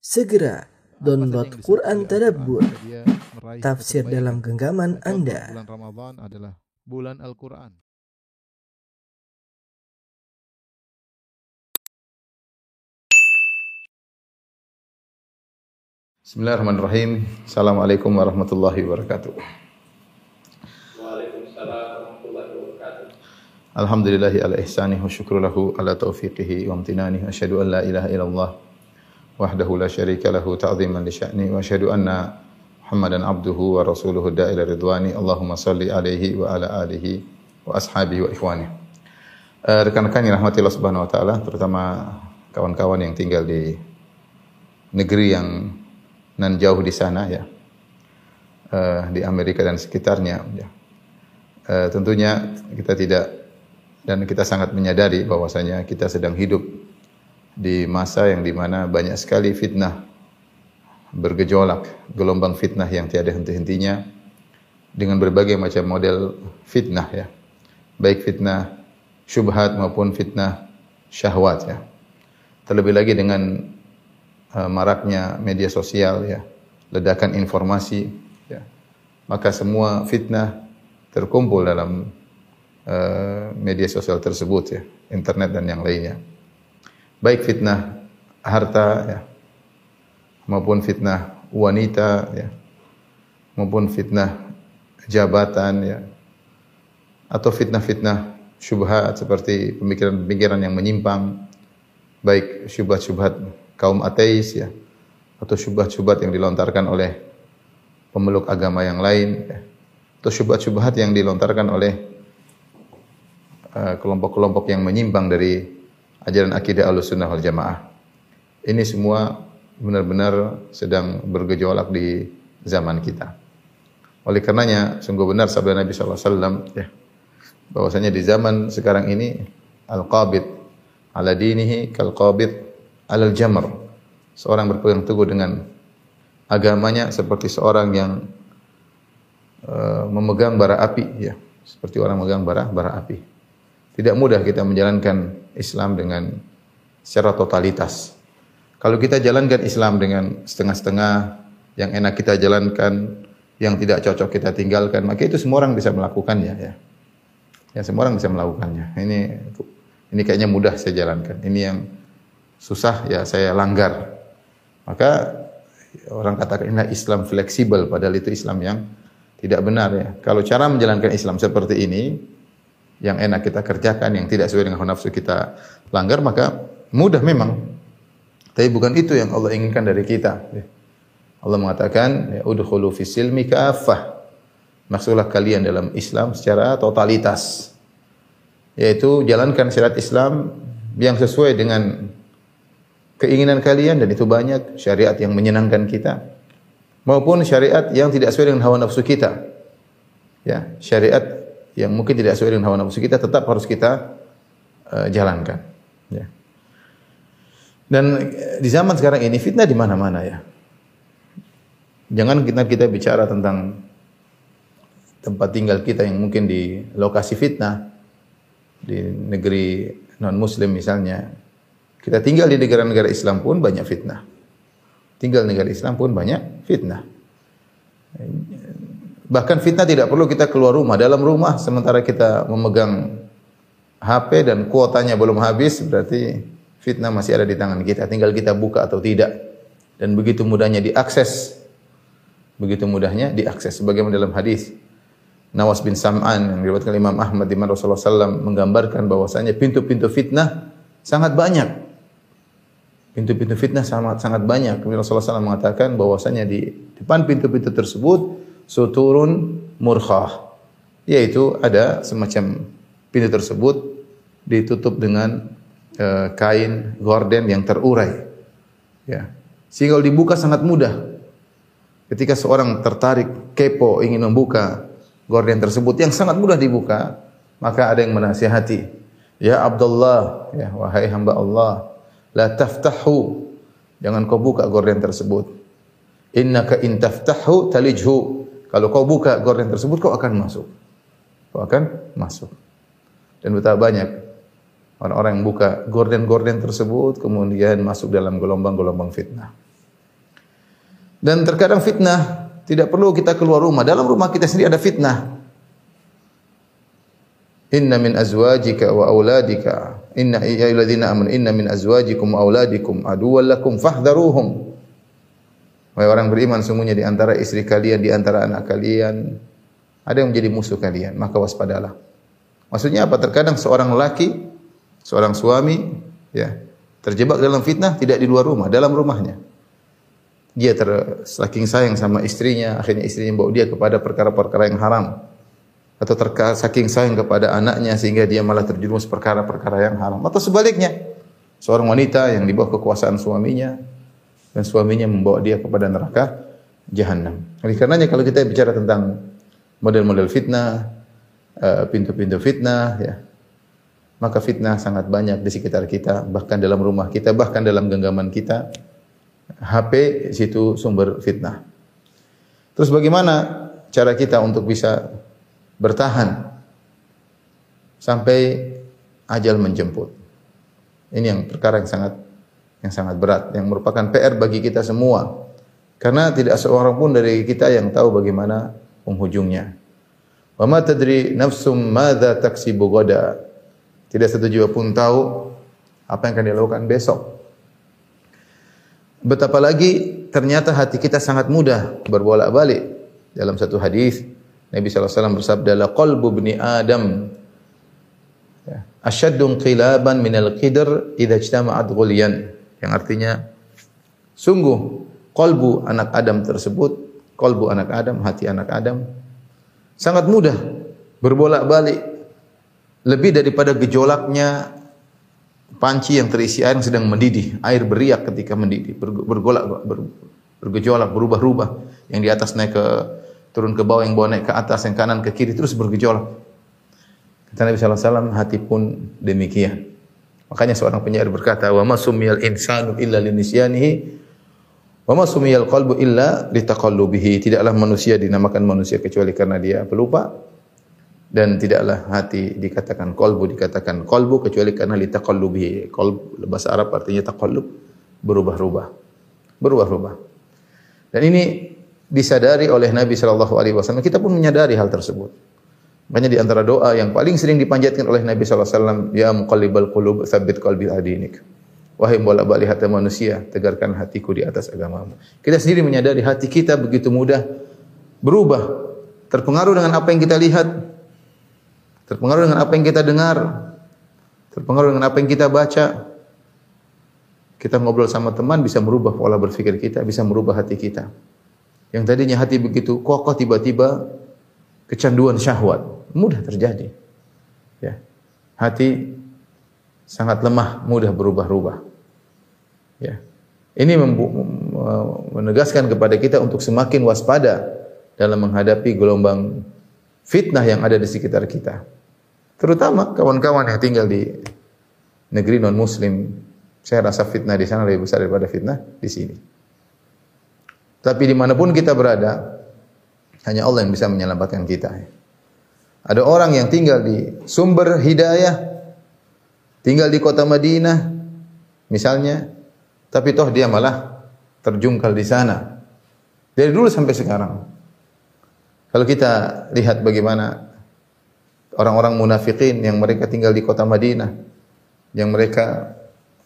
Segera download Quran Tadabbur, tafsir dalam genggaman Anda. Bulan Ramadan adalah bulan Al-Quran. Bismillahirrahmanirrahim. Assalamualaikum warahmatullahi wabarakatuh. Alhamdulillahi ala ihsani wa syukru lahu ala taufiqihi wa amtinani. Asyhadu an la ilaha illallah wahdahu la syarika lahu ta'ziman li sya'ni wa asyhadu anna Muhammadan abduhu wa rasuluhu da'ila ridwani. Allahumma salli alaihi wa ala alihi wa ashabihi wa ikhwani. Rekan-rekan yang rahmati Allah Subhanahu wa taala, terutama kawan-kawan yang tinggal di negeri yang nan jauh di sana ya. Eh, di Amerika dan sekitarnya ya. Eh, tentunya kita tidak dan kita sangat menyadari bahwasanya kita sedang hidup di masa yang di mana banyak sekali fitnah bergejolak, gelombang fitnah yang tiada henti-hentinya dengan berbagai macam model fitnah ya. Baik fitnah syubhat maupun fitnah syahwat ya. Terlebih lagi dengan uh, maraknya media sosial ya, ledakan informasi ya. Maka semua fitnah terkumpul dalam uh, media sosial tersebut ya, internet dan yang lainnya. Baik fitnah harta ya, maupun fitnah wanita ya, maupun fitnah jabatan ya, atau fitnah-fitnah syubhat seperti pemikiran-pemikiran yang menyimpang, baik syubhat-syubhat kaum ateis ya, atau syubhat-syubhat yang dilontarkan oleh pemeluk agama yang lain, ya, atau syubhat-syubhat yang dilontarkan oleh uh, kelompok-kelompok yang menyimpang dari ajaran akidah Ahlussunnah wal Jamaah. Ini semua benar-benar sedang bergejolak di zaman kita. Oleh karenanya sungguh benar sabda Nabi wasallam ya bahwasanya di zaman sekarang ini al-qabid ala dinihi kal qabid alal jamr. Seorang berpegang teguh dengan agamanya seperti seorang yang uh, memegang bara api ya, seperti orang memegang bara bara api. Tidak mudah kita menjalankan Islam dengan secara totalitas. Kalau kita jalankan Islam dengan setengah-setengah, yang enak kita jalankan, yang tidak cocok kita tinggalkan, maka itu semua orang bisa melakukannya ya. Ya semua orang bisa melakukannya. Ini ini kayaknya mudah saya jalankan. Ini yang susah ya saya langgar. Maka orang katakan ini Islam fleksibel padahal itu Islam yang tidak benar ya. Kalau cara menjalankan Islam seperti ini yang enak kita kerjakan, yang tidak sesuai dengan nafsu kita langgar, maka mudah memang. Tapi bukan itu yang Allah inginkan dari kita. Allah mengatakan, ya udkhulu fis silmi kafah. Masuklah kalian dalam Islam secara totalitas. Yaitu jalankan syariat Islam yang sesuai dengan keinginan kalian dan itu banyak syariat yang menyenangkan kita maupun syariat yang tidak sesuai dengan hawa nafsu kita. Ya, syariat yang mungkin tidak sesuai dengan hawa nafsu kita tetap harus kita uh, jalankan. Ya. Dan di zaman sekarang ini fitnah di mana-mana ya. Jangan kita kita bicara tentang tempat tinggal kita yang mungkin di lokasi fitnah di negeri non muslim misalnya. Kita tinggal di negara-negara Islam pun banyak fitnah. Tinggal negara Islam pun banyak fitnah. Bahkan fitnah tidak perlu kita keluar rumah. Dalam rumah sementara kita memegang HP dan kuotanya belum habis berarti fitnah masih ada di tangan kita. Tinggal kita buka atau tidak. Dan begitu mudahnya diakses. Begitu mudahnya diakses. Sebagaimana dalam hadis Nawas bin Sam'an yang diriwayatkan Imam Ahmad di mana Rasulullah SAW menggambarkan bahwasanya pintu-pintu fitnah sangat banyak. Pintu-pintu fitnah sangat sangat banyak. Kemudian Rasulullah SAW mengatakan bahwasanya di depan pintu-pintu tersebut suturun murkhah, yaitu ada semacam pintu tersebut ditutup dengan e, kain gorden yang terurai. Ya. Sehingga dibuka sangat mudah. Ketika seorang tertarik, kepo, ingin membuka gorden tersebut yang sangat mudah dibuka, maka ada yang menasihati, "Ya Abdullah, ya wahai hamba Allah, la taftahu." Jangan kau buka gorden tersebut. Innaka in taftahu talijhu. Kalau kau buka gorden tersebut kau akan masuk. Kau akan masuk. Dan betapa banyak orang-orang yang buka gorden-gorden tersebut kemudian masuk dalam gelombang-gelombang fitnah. Dan terkadang fitnah tidak perlu kita keluar rumah. Dalam rumah kita sendiri ada fitnah. Inna min azwajika wa auladika inna ya ayyuhalladzina inna min azwajikum wa auladikum aduwwan lakum fahdharuhum. Wahai orang beriman sungguhnya di antara istri kalian, di antara anak kalian ada yang menjadi musuh kalian, maka waspadalah. Maksudnya apa? Terkadang seorang laki, seorang suami ya, terjebak dalam fitnah tidak di luar rumah, dalam rumahnya. Dia ter saking sayang sama istrinya, akhirnya istrinya bawa dia kepada perkara-perkara yang haram atau terka, saking sayang kepada anaknya sehingga dia malah terjerumus perkara-perkara yang haram atau sebaliknya seorang wanita yang di bawah kekuasaan suaminya dan suaminya membawa dia kepada neraka jahanam. Oleh karenanya kalau kita bicara tentang model-model fitnah, eh, pintu-pintu fitnah ya. Maka fitnah sangat banyak di sekitar kita, bahkan dalam rumah kita, bahkan dalam genggaman kita. HP situ sumber fitnah. Terus bagaimana cara kita untuk bisa bertahan sampai ajal menjemput. Ini yang perkara yang sangat yang sangat berat yang merupakan PR bagi kita semua. Karena tidak seorang pun dari kita yang tahu bagaimana penghujungnya. Wa ma tadri nafsum madza taksibu gada. Tidak satu jiwa pun tahu apa yang akan dilakukan besok. Betapa lagi ternyata hati kita sangat mudah berbolak-balik. Dalam satu hadis Nabi SAW bersabda, "La qalbu ibni Adam ya, asyaddun qilaban minal qidr idza ijtama'at ghulyan." Yang artinya sungguh kolbu anak Adam tersebut, kolbu anak Adam, hati anak Adam sangat mudah berbolak-balik lebih daripada gejolaknya panci yang terisi air yang sedang mendidih, air beriak ketika mendidih, bergolak bergejolak, berubah-ubah. Yang di atas naik ke turun ke bawah, yang bawah naik ke atas, yang kanan ke kiri terus bergejolak. Kata Nabi sallallahu alaihi wasallam, hati pun demikian. Makanya seorang penyair berkata, "Wa ma sumiyal insanu illa linisyanihi wa ma sumiyal qalbu illa litaqallubihi." Tidaklah manusia dinamakan manusia kecuali karena dia pelupa dan tidaklah hati dikatakan kolbu dikatakan kolbu kecuali karena litaqallubihi. Qalb bahasa Arab artinya taqallub, berubah-ubah. Berubah-ubah. Dan ini disadari oleh Nabi sallallahu alaihi wasallam. Kita pun menyadari hal tersebut. Makanya di antara doa yang paling sering dipanjatkan oleh Nabi wasallam, ya muqallibal qulub tsabbit qalbi adinik. Wahai bolak-balik hati manusia, tegarkan hatiku di atas agamamu. Kita sendiri menyadari hati kita begitu mudah berubah, terpengaruh dengan apa yang kita lihat, terpengaruh dengan apa yang kita dengar, terpengaruh dengan apa yang kita baca. Kita ngobrol sama teman bisa merubah pola berpikir kita, bisa merubah hati kita. Yang tadinya hati begitu kokoh tiba-tiba kecanduan syahwat, mudah terjadi. Ya. Hati sangat lemah, mudah berubah-ubah. Ya. Ini menegaskan kepada kita untuk semakin waspada dalam menghadapi gelombang fitnah yang ada di sekitar kita. Terutama kawan-kawan yang tinggal di negeri non muslim. Saya rasa fitnah di sana lebih besar daripada fitnah di sini. Tapi di mana pun kita berada, hanya Allah yang bisa menyelamatkan kita. Ada orang yang tinggal di sumber hidayah, tinggal di kota Madinah, misalnya, tapi toh dia malah terjungkal di sana. Dari dulu sampai sekarang. Kalau kita lihat bagaimana orang-orang munafikin yang mereka tinggal di kota Madinah, yang mereka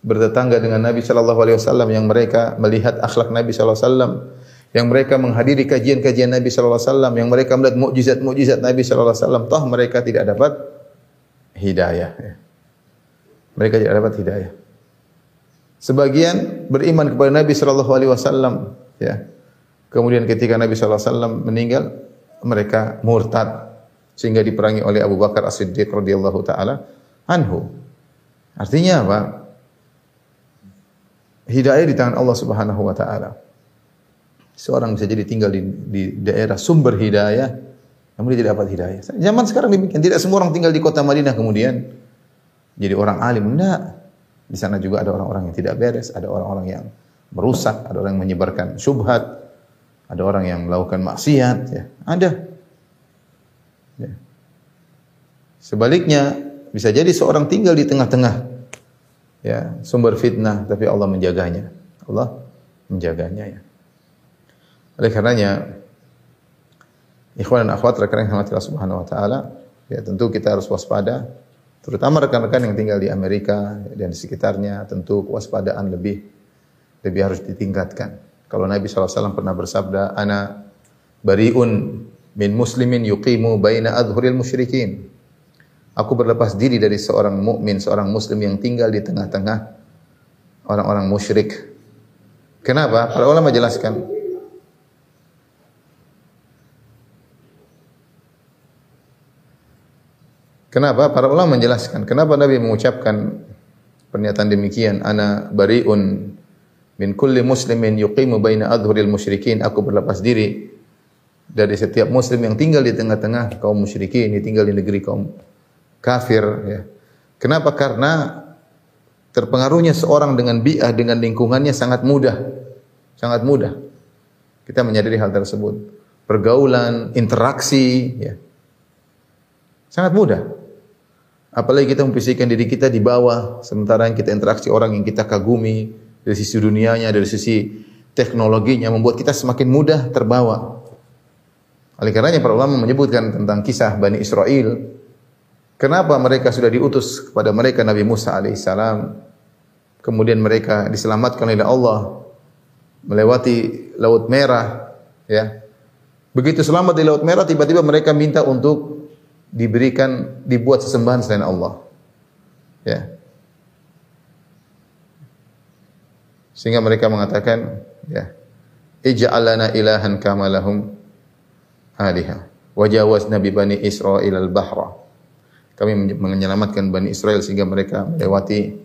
bertetangga dengan Nabi Shallallahu Alaihi Wasallam, yang mereka melihat akhlak Nabi Shallallahu Alaihi Wasallam, yang mereka menghadiri kajian-kajian Nabi sallallahu alaihi wasallam, yang mereka melihat mukjizat-mukjizat Nabi sallallahu alaihi wasallam, toh mereka tidak dapat hidayah. Ya. Mereka tidak dapat hidayah. Sebagian beriman kepada Nabi sallallahu alaihi wasallam, ya. Kemudian ketika Nabi sallallahu alaihi wasallam meninggal, mereka murtad sehingga diperangi oleh Abu Bakar As-Siddiq radhiyallahu taala anhu. Artinya apa? Hidayah di tangan Allah Subhanahu wa taala. Seorang bisa jadi tinggal di, di daerah sumber hidayah, namun dia tidak dapat hidayah. Zaman sekarang demikian. Tidak semua orang tinggal di kota Madinah kemudian jadi orang alim. Tidak. Di sana juga ada orang-orang yang tidak beres, ada orang-orang yang merusak, ada orang yang menyebarkan syubhat, ada orang yang melakukan maksiat. Ya. Ada. Ya. Sebaliknya, bisa jadi seorang tinggal di tengah-tengah ya, sumber fitnah, tapi Allah menjaganya. Allah menjaganya ya. Oleh karenanya, ikhwan dan akhwat rekan yang Allah Subhanahu wa taala, ya tentu kita harus waspada terutama rekan-rekan yang tinggal di Amerika dan di sekitarnya tentu kewaspadaan lebih lebih harus ditingkatkan. Kalau Nabi SAW pernah bersabda, "Ana bariun min muslimin yuqimu baina adhuril musyrikin." Aku berlepas diri dari seorang mukmin, seorang muslim yang tinggal di tengah-tengah orang-orang musyrik. Kenapa? Para ulama jelaskan, Kenapa? Para ulama menjelaskan kenapa Nabi mengucapkan pernyataan demikian, ana bariun min kulli muslimin yuqimu baina adhuril musyrikin, aku berlepas diri dari setiap muslim yang tinggal di tengah-tengah kaum musyrikin, yang tinggal di negeri kaum kafir ya. Kenapa? Karena terpengaruhnya seorang dengan bi'ah dengan lingkungannya sangat mudah. Sangat mudah. Kita menyadari hal tersebut. Pergaulan, interaksi ya. Sangat mudah. Apalagi kita memposisikan diri kita di bawah, sementara kita interaksi orang yang kita kagumi dari sisi dunianya, dari sisi teknologinya membuat kita semakin mudah terbawa. Oleh karenanya para ulama menyebutkan tentang kisah Bani Israel. Kenapa mereka sudah diutus kepada mereka Nabi Musa alaihissalam. Kemudian mereka diselamatkan oleh Allah melewati Laut Merah, ya. Begitu selamat di Laut Merah, tiba-tiba mereka minta untuk diberikan dibuat sesembahan selain Allah. Ya. Sehingga mereka mengatakan, ya, ij'alana ilahan kama lahum aliha. Wajawazna bi bani Israil al-bahra. Kami menyelamatkan Bani Israel sehingga mereka melewati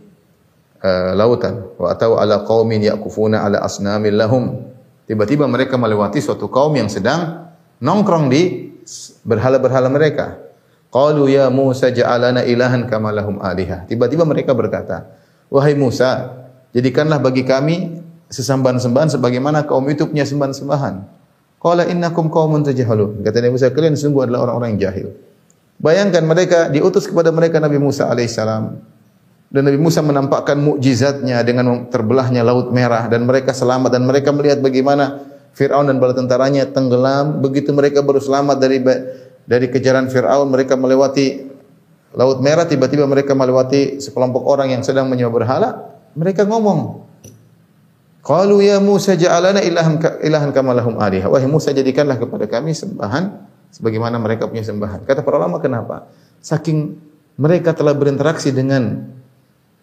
uh, lautan. Wa atau ala qaumin yakufuna ala asnamin lahum. Tiba-tiba mereka melewati suatu kaum yang sedang nongkrong di berhala-berhala mereka. Qalu ya Musa ja'alana ilahan kama lahum aliha. Tiba-tiba mereka berkata, "Wahai Musa, jadikanlah bagi kami sesembahan-sembahan sebagaimana kaum itu punya sembahan-sembahan." Qala innakum qaumun tajhalun. Kata Nabi Musa, kalian sungguh adalah orang-orang yang jahil. Bayangkan mereka diutus kepada mereka Nabi Musa alaihissalam dan Nabi Musa menampakkan mukjizatnya dengan terbelahnya laut merah dan mereka selamat dan mereka melihat bagaimana Firaun dan bala tentaranya tenggelam begitu mereka baru selamat dari dari kejaran Fir'aun mereka melewati Laut Merah tiba-tiba mereka melewati sekelompok orang yang sedang menyembah berhala. Mereka ngomong Qalu ya Musa ja'alana ilahan ilahan kama lahum aliha wahai Musa jadikanlah kepada kami sembahan sebagaimana mereka punya sembahan. Kata para ulama kenapa? Saking mereka telah berinteraksi dengan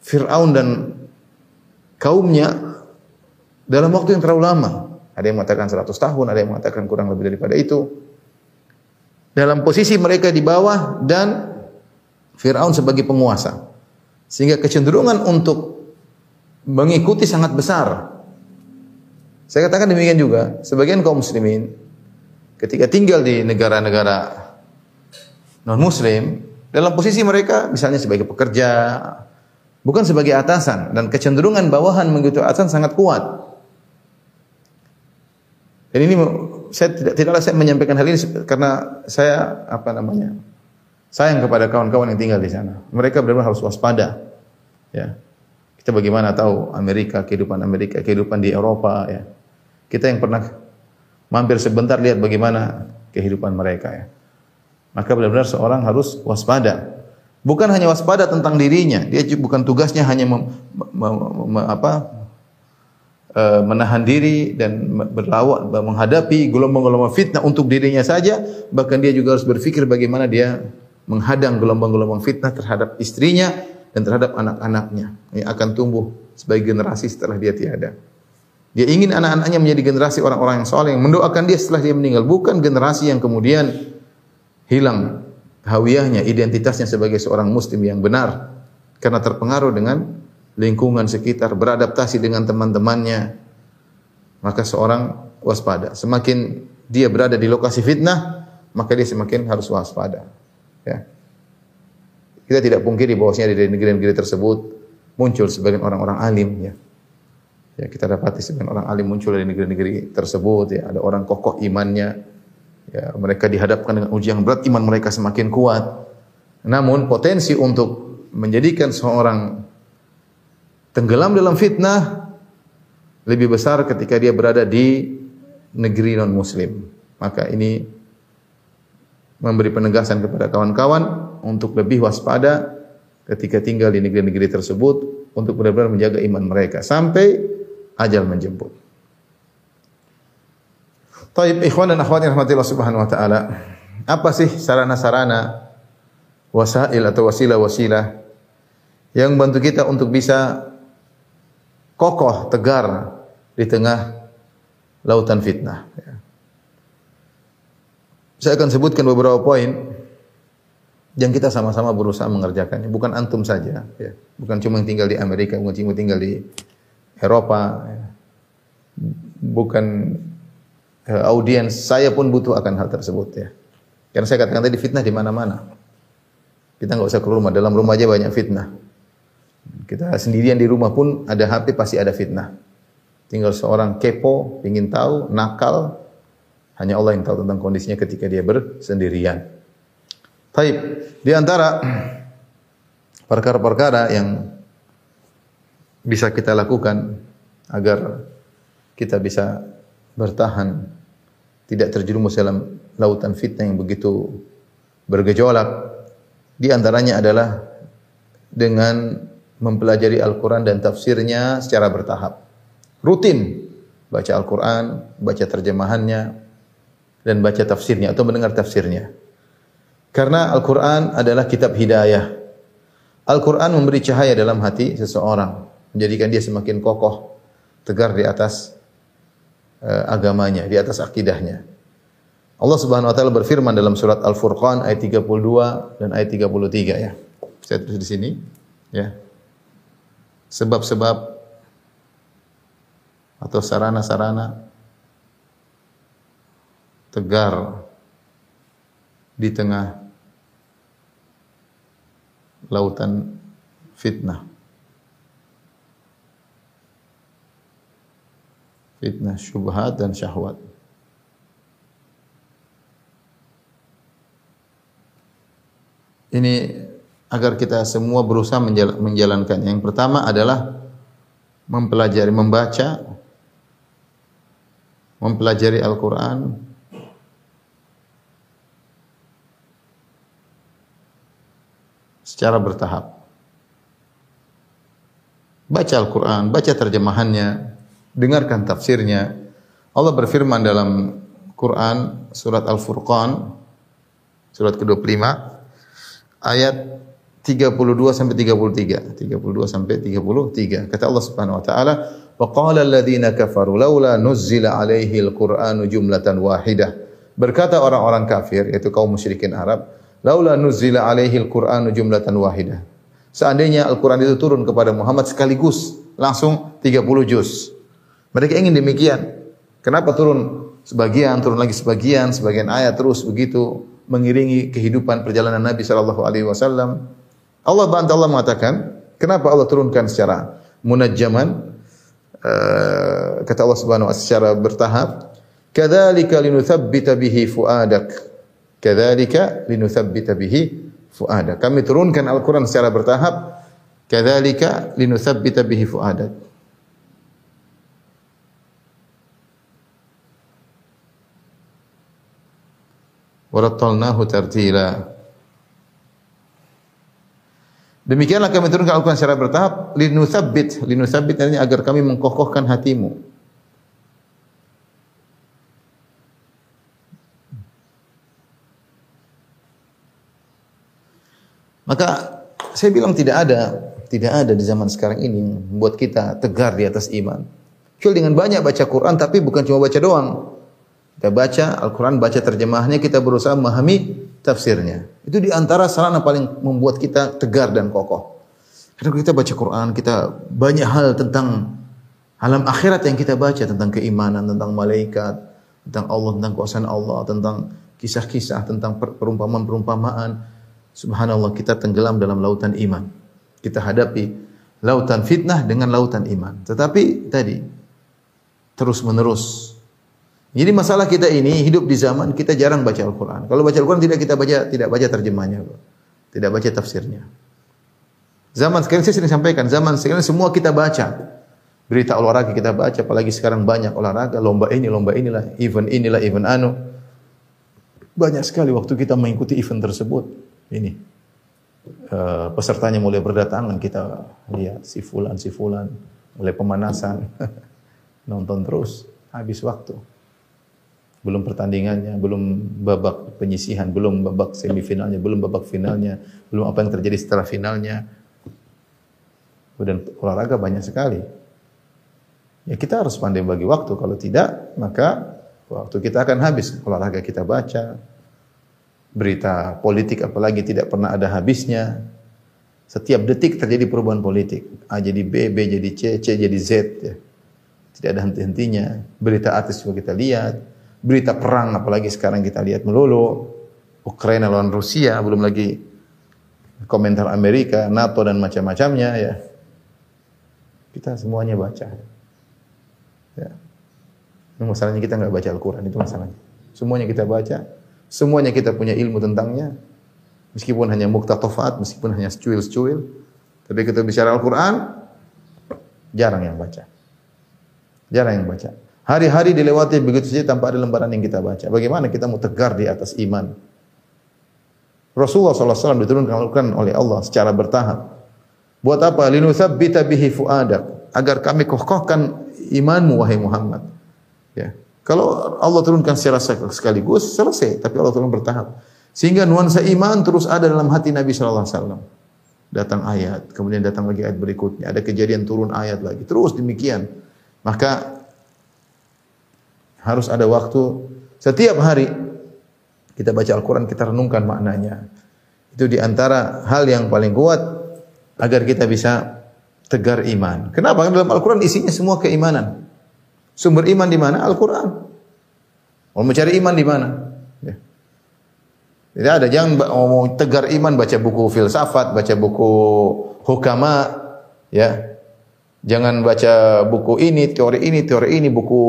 Fir'aun dan kaumnya dalam waktu yang terlalu lama. Ada yang mengatakan 100 tahun ada yang mengatakan kurang lebih daripada itu dalam posisi mereka di bawah dan Firaun sebagai penguasa. Sehingga kecenderungan untuk mengikuti sangat besar. Saya katakan demikian juga, sebagian kaum muslimin ketika tinggal di negara-negara non muslim dalam posisi mereka misalnya sebagai pekerja bukan sebagai atasan dan kecenderungan bawahan mengikuti atasan sangat kuat. Dan ini saya tidak tidaklah saya menyampaikan hal ini karena saya apa namanya? sayang kepada kawan-kawan yang tinggal di sana. Mereka benar-benar harus waspada. Ya. Kita bagaimana tahu Amerika, kehidupan Amerika, kehidupan di Eropa ya. Kita yang pernah mampir sebentar lihat bagaimana kehidupan mereka ya. Maka benar-benar seorang harus waspada. Bukan hanya waspada tentang dirinya, dia bukan tugasnya hanya mem, mem, mem, apa, menahan diri dan berlawak menghadapi gelombang-gelombang fitnah untuk dirinya saja, bahkan dia juga harus berpikir bagaimana dia menghadang gelombang-gelombang fitnah terhadap istrinya dan terhadap anak-anaknya yang akan tumbuh sebagai generasi setelah dia tiada. Dia ingin anak-anaknya menjadi generasi orang-orang yang soleh yang mendoakan dia setelah dia meninggal, bukan generasi yang kemudian hilang hawiyahnya, identitasnya sebagai seorang muslim yang benar karena terpengaruh dengan lingkungan sekitar, beradaptasi dengan teman-temannya, maka seorang waspada. Semakin dia berada di lokasi fitnah, maka dia semakin harus waspada. Ya. Kita tidak pungkiri bahwasanya di negeri-negeri tersebut muncul sebagian orang-orang alim ya. Ya, kita dapati sebagian orang alim muncul dari negeri-negeri tersebut ya, ada orang kokoh imannya. Ya, mereka dihadapkan dengan ujian berat, iman mereka semakin kuat. Namun potensi untuk menjadikan seorang tenggelam dalam fitnah lebih besar ketika dia berada di negeri non muslim. Maka ini memberi penegasan kepada kawan-kawan untuk lebih waspada ketika tinggal di negeri-negeri tersebut untuk benar-benar menjaga iman mereka sampai ajal menjemput. Taib ikhwan dan akhwat yang rahmatillah subhanahu wa ta'ala. Apa sih sarana-sarana wasail atau wasilah-wasilah yang membantu kita untuk bisa kokoh, tegar di tengah lautan fitnah. Ya. Saya akan sebutkan beberapa poin yang kita sama-sama berusaha mengerjakannya. Bukan antum saja, ya. bukan cuma yang tinggal di Amerika, bukan cuma tinggal di Eropa, ya. bukan uh, audiens. Saya pun butuh akan hal tersebut ya. Karena saya katakan tadi fitnah di mana-mana. Kita nggak usah keluar rumah, dalam rumah aja banyak fitnah. Kita sendirian di rumah pun ada HP pasti ada fitnah. Tinggal seorang kepo, ingin tahu, nakal, hanya Allah yang tahu tentang kondisinya ketika dia bersendirian. Taib, di antara perkara-perkara yang bisa kita lakukan agar kita bisa bertahan tidak terjerumus dalam lautan fitnah yang begitu bergejolak di antaranya adalah dengan mempelajari Al-Quran dan tafsirnya secara bertahap. Rutin baca Al-Quran, baca terjemahannya, dan baca tafsirnya atau mendengar tafsirnya. Karena Al-Quran adalah kitab hidayah. Al-Quran memberi cahaya dalam hati seseorang, menjadikan dia semakin kokoh, tegar di atas uh, agamanya, di atas akidahnya. Allah Subhanahu wa taala berfirman dalam surat Al-Furqan ayat 32 dan ayat 33 ya. Saya tulis di sini ya. Sebab-sebab atau sarana-sarana tegar di tengah lautan fitnah. Fitnah syubhat dan syahwat. Ini agar kita semua berusaha menjalankan. Yang pertama adalah mempelajari, membaca, mempelajari Al-Quran, secara bertahap. Baca Al-Quran, baca terjemahannya, dengarkan tafsirnya. Allah berfirman dalam Quran surat Al-Furqan surat ke-25 ayat 32 sampai 33. 32 sampai 33. Kata Allah Subhanahu wa taala, "Wa qala alladziina kafaru laula nuzzila alaihi al-Qur'anu jumlatan wahidah." Berkata orang-orang kafir yaitu kaum musyrikin Arab, "Laula nuzzila alaihi al-Qur'anu jumlatan wahidah." Seandainya Al-Qur'an itu turun kepada Muhammad sekaligus, langsung 30 juz. Mereka ingin demikian. Kenapa turun sebagian, turun lagi sebagian, sebagian ayat terus begitu? mengiringi kehidupan perjalanan Nabi sallallahu alaihi wasallam. Allah bantu Allah mengatakan, kenapa Allah turunkan secara munajjaman? Uh, kata Allah Subhanahu wa taala secara bertahap, kadzalika linutsabbita bihi fuadak. Kadzalika linutsabbita bihi fuadak. Kami turunkan Al-Qur'an secara bertahap, kadzalika linutsabbita bihi fuadak. warattalnahu tartila. Demikianlah kami turunkan Al-Quran secara bertahap linutsabbit, linutsabbit artinya agar kami mengkokohkan hatimu. Maka saya bilang tidak ada, tidak ada di zaman sekarang ini membuat kita tegar di atas iman. Kecuali dengan banyak baca Quran tapi bukan cuma baca doang. Kita baca Al-Quran, baca terjemahnya, kita berusaha memahami tafsirnya. Itu di antara sarana paling membuat kita tegar dan kokoh. Karena kita baca Quran, kita banyak hal tentang alam akhirat yang kita baca, tentang keimanan, tentang malaikat, tentang Allah, tentang kuasa Allah, tentang kisah-kisah, tentang perumpamaan-perumpamaan. Subhanallah, kita tenggelam dalam lautan iman. Kita hadapi lautan fitnah dengan lautan iman. Tetapi tadi, terus menerus jadi masalah kita ini hidup di zaman kita jarang baca Al-Quran. Kalau baca Al-Quran tidak kita baca tidak baca terjemahnya, tidak baca tafsirnya. Zaman sekarang saya sering sampaikan, zaman sekarang semua kita baca. Berita olahraga kita baca, apalagi sekarang banyak olahraga, lomba ini, lomba inilah, event inilah, event anu. Banyak sekali waktu kita mengikuti event tersebut. Ini uh, pesertanya mulai berdatangan kita lihat si fulan si fulan mulai pemanasan nonton terus habis waktu belum pertandingannya belum babak penyisihan belum babak semifinalnya belum babak finalnya belum apa yang terjadi setelah finalnya dan olahraga banyak sekali ya kita harus pandai bagi waktu kalau tidak maka waktu kita akan habis olahraga kita baca berita politik apalagi tidak pernah ada habisnya. Setiap detik terjadi perubahan politik. A jadi B, B jadi C, C jadi Z. Ya. Tidak ada henti-hentinya. Berita artis juga kita lihat. Berita perang apalagi sekarang kita lihat melulu. Ukraina lawan Rusia, belum lagi komentar Amerika, NATO dan macam-macamnya ya. Kita semuanya baca. Ya. Masalahnya kita nggak baca Al-Quran itu masalahnya. Semuanya kita baca, Semuanya kita punya ilmu tentangnya. Meskipun hanya muktatofat, meskipun hanya secuil-secuil. Tapi kita bicara Al-Quran, jarang yang baca. Jarang yang baca. Hari-hari dilewati begitu saja tanpa ada lembaran yang kita baca. Bagaimana kita mau tegar di atas iman? Rasulullah SAW diturunkan oleh Allah secara bertahap. Buat apa? Linuthabbita bihi fuadak. Agar kami kokohkan imanmu, wahai Muhammad. Ya. Kalau Allah turunkan secara sekaligus selesai, tapi Allah turun bertahap. Sehingga nuansa iman terus ada dalam hati Nabi wasallam. Datang ayat, kemudian datang lagi ayat berikutnya, ada kejadian turun ayat lagi. Terus demikian. Maka harus ada waktu setiap hari kita baca Al-Qur'an, kita renungkan maknanya. Itu di antara hal yang paling kuat agar kita bisa tegar iman. Kenapa? Karena dalam Al-Qur'an isinya semua keimanan. Sumber iman di mana? Al-Quran. Mau mencari iman di mana? Ya. Tidak ada. Jangan mau tegar iman baca buku filsafat, baca buku hukama, ya. Jangan baca buku ini, teori ini, teori ini, buku.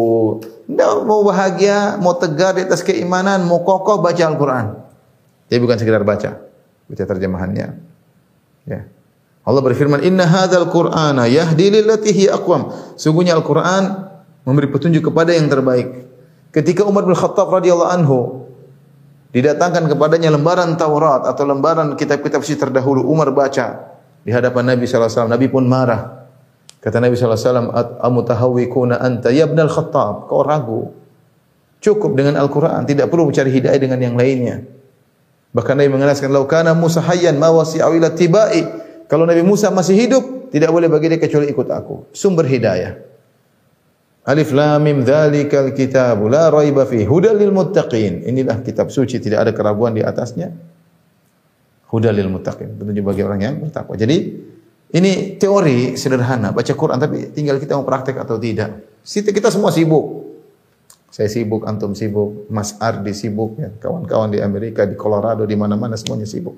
Tidak, mau bahagia, mau tegar di atas keimanan, mau kokoh baca Al-Quran. Jadi bukan sekedar baca, baca terjemahannya. Ya. Allah berfirman, Inna hadzal Qur'ana yahdi lillati hi aqwam. Sungguhnya Al-Qur'an memberi petunjuk kepada yang terbaik. Ketika Umar bin Khattab radhiyallahu anhu didatangkan kepadanya lembaran Taurat atau lembaran kitab-kitab suci terdahulu, Umar baca di hadapan Nabi sallallahu alaihi wasallam. Nabi pun marah. Kata Nabi wasallam, "Amutahawwikuna anta ya ibn al-Khattab?" Kau ragu. Cukup dengan Al-Qur'an, tidak perlu mencari hidayah dengan yang lainnya. Bahkan Nabi mengenaskan, "Lau kana Musa hayyan ma wasi'u ila tibai." Kalau Nabi Musa masih hidup, tidak boleh bagi dia kecuali ikut aku. Sumber hidayah. Alif Lam Mim dzalikal kitab la raiba fi hudal muttaqin. Inilah kitab suci tidak ada keraguan di atasnya. Hudal lil muttaqin, petunjuk bagi orang yang bertakwa. Jadi ini teori sederhana, baca Quran tapi tinggal kita mau praktek atau tidak. Kita semua sibuk. Saya sibuk, antum sibuk, Mas Ardi sibuk, ya. kawan-kawan di Amerika, di Colorado, di mana-mana semuanya sibuk.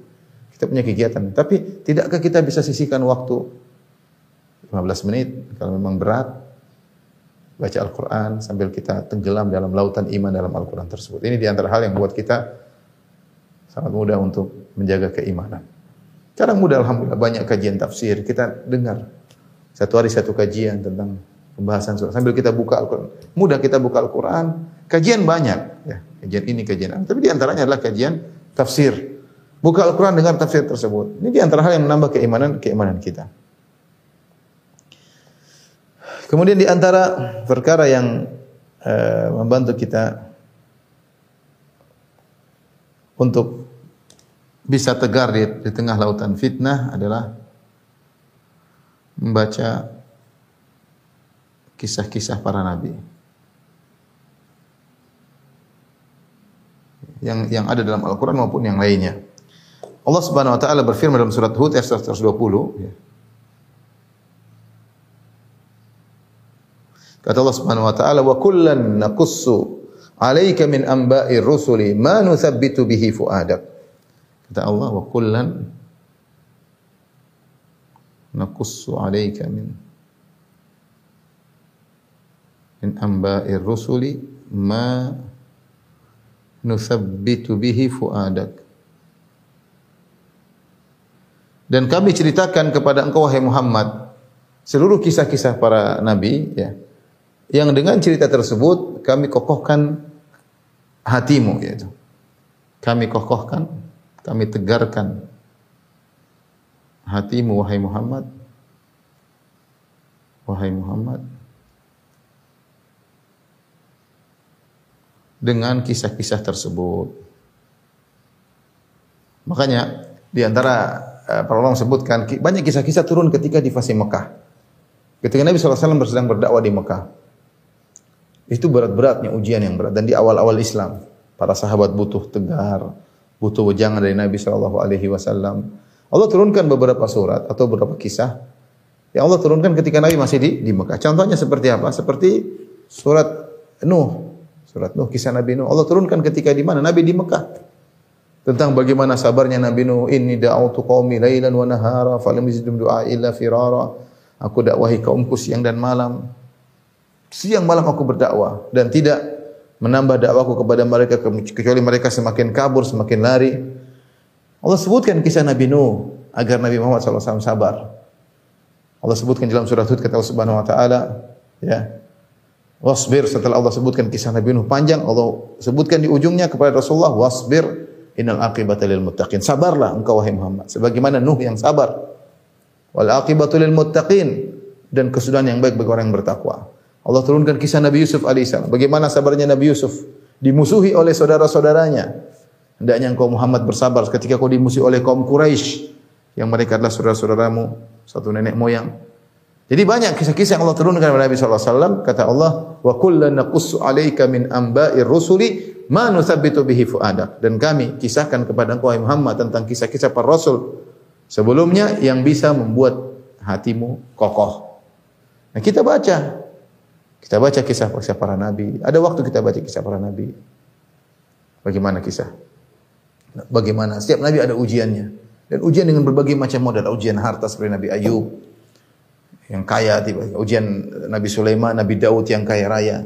Kita punya kegiatan. Tapi tidakkah kita bisa sisihkan waktu 15 menit kalau memang berat baca Al-Quran sambil kita tenggelam dalam lautan iman dalam Al-Quran tersebut. Ini di antara hal yang buat kita sangat mudah untuk menjaga keimanan. Sekarang mudah Alhamdulillah banyak kajian tafsir. Kita dengar satu hari satu kajian tentang pembahasan surah. Sambil kita buka Al-Quran. Mudah kita buka Al-Quran. Kajian banyak. Ya, kajian ini, kajian ini. Tapi di antaranya adalah kajian tafsir. Buka Al-Quran dengan tafsir tersebut. Ini di antara hal yang menambah keimanan keimanan kita. Kemudian di antara perkara yang uh, membantu kita untuk bisa tegar di, di tengah lautan fitnah adalah membaca kisah-kisah para nabi. Yang yang ada dalam Al-Qur'an maupun yang lainnya. Allah Subhanahu wa taala berfirman dalam surat Hud ayat 120 ya. Kata Allah Subhanahu wa taala, "Wa kullan naqussu 'alaika min amba'ir rusuli ma nuthabbitu bihi fuadak." Kata Allah, "Wa kullan naqussu 'alaika min min amba'ir rusuli ma nuthabbitu bihi fuadak." Dan kami ceritakan kepada engkau wahai Muhammad seluruh kisah-kisah para nabi ya. Yang dengan cerita tersebut kami kokohkan hatimu yaitu. Kami kokohkan, kami tegarkan hatimu wahai Muhammad. Wahai Muhammad. Dengan kisah-kisah tersebut. Makanya di antara uh, para ulama sebutkan banyak kisah-kisah turun ketika di fase Mekah. Ketika Nabi SAW sedang berdakwah di Mekah. Itu berat-beratnya ujian yang berat. Dan di awal-awal Islam, para sahabat butuh tegar, butuh wejangan dari Nabi Shallallahu Alaihi Wasallam. Allah turunkan beberapa surat atau beberapa kisah yang Allah turunkan ketika Nabi masih di, di Mekah. Contohnya seperti apa? Seperti surat Nuh. Surat Nuh, kisah Nabi Nuh. Allah turunkan ketika di mana? Nabi di Mekah. Tentang bagaimana sabarnya Nabi Nuh. Inni da'autu qaumi lailan wa nahara falam yazidum du'a illa firara. Aku dakwahi kaumku siang dan malam. Siang malam aku berdakwah dan tidak menambah dakwaku kepada mereka kecuali mereka semakin kabur, semakin lari. Allah sebutkan kisah Nabi Nuh agar Nabi Muhammad SAW sabar. Allah sebutkan dalam surah Hud kata Allah Subhanahu wa taala, ya. Wasbir setelah Allah sebutkan kisah Nabi Nuh panjang, Allah sebutkan di ujungnya kepada Rasulullah, wasbir innal aqibata lil muttaqin. Sabarlah engkau wahai Muhammad sebagaimana Nuh yang sabar. Wal aqibatu lil muttaqin dan kesudahan yang baik bagi orang yang bertakwa. Allah turunkan kisah Nabi Yusuf alaihissalam. Bagaimana sabarnya Nabi Yusuf dimusuhi oleh saudara-saudaranya. Hendaknya engkau Muhammad bersabar ketika kau dimusuhi oleh kaum Quraisy yang mereka adalah saudara-saudaramu, satu nenek moyang. Jadi banyak kisah-kisah yang Allah turunkan kepada Nabi SAW. Kata Allah, wa kullan naqussu alaika min amba'ir rusuli ma nuthabbitu bihi fuadak. Dan kami kisahkan kepada engkau Muhammad tentang kisah-kisah para rasul sebelumnya yang bisa membuat hatimu kokoh. Nah, kita baca kita baca kisah-kisah para nabi. Ada waktu kita baca kisah para nabi. Bagaimana kisah? Bagaimana? Setiap nabi ada ujiannya. Dan ujian dengan berbagai macam model. Ujian harta seperti Nabi Ayub yang kaya tiba. Ujian Nabi Sulaiman, Nabi Daud yang kaya raya.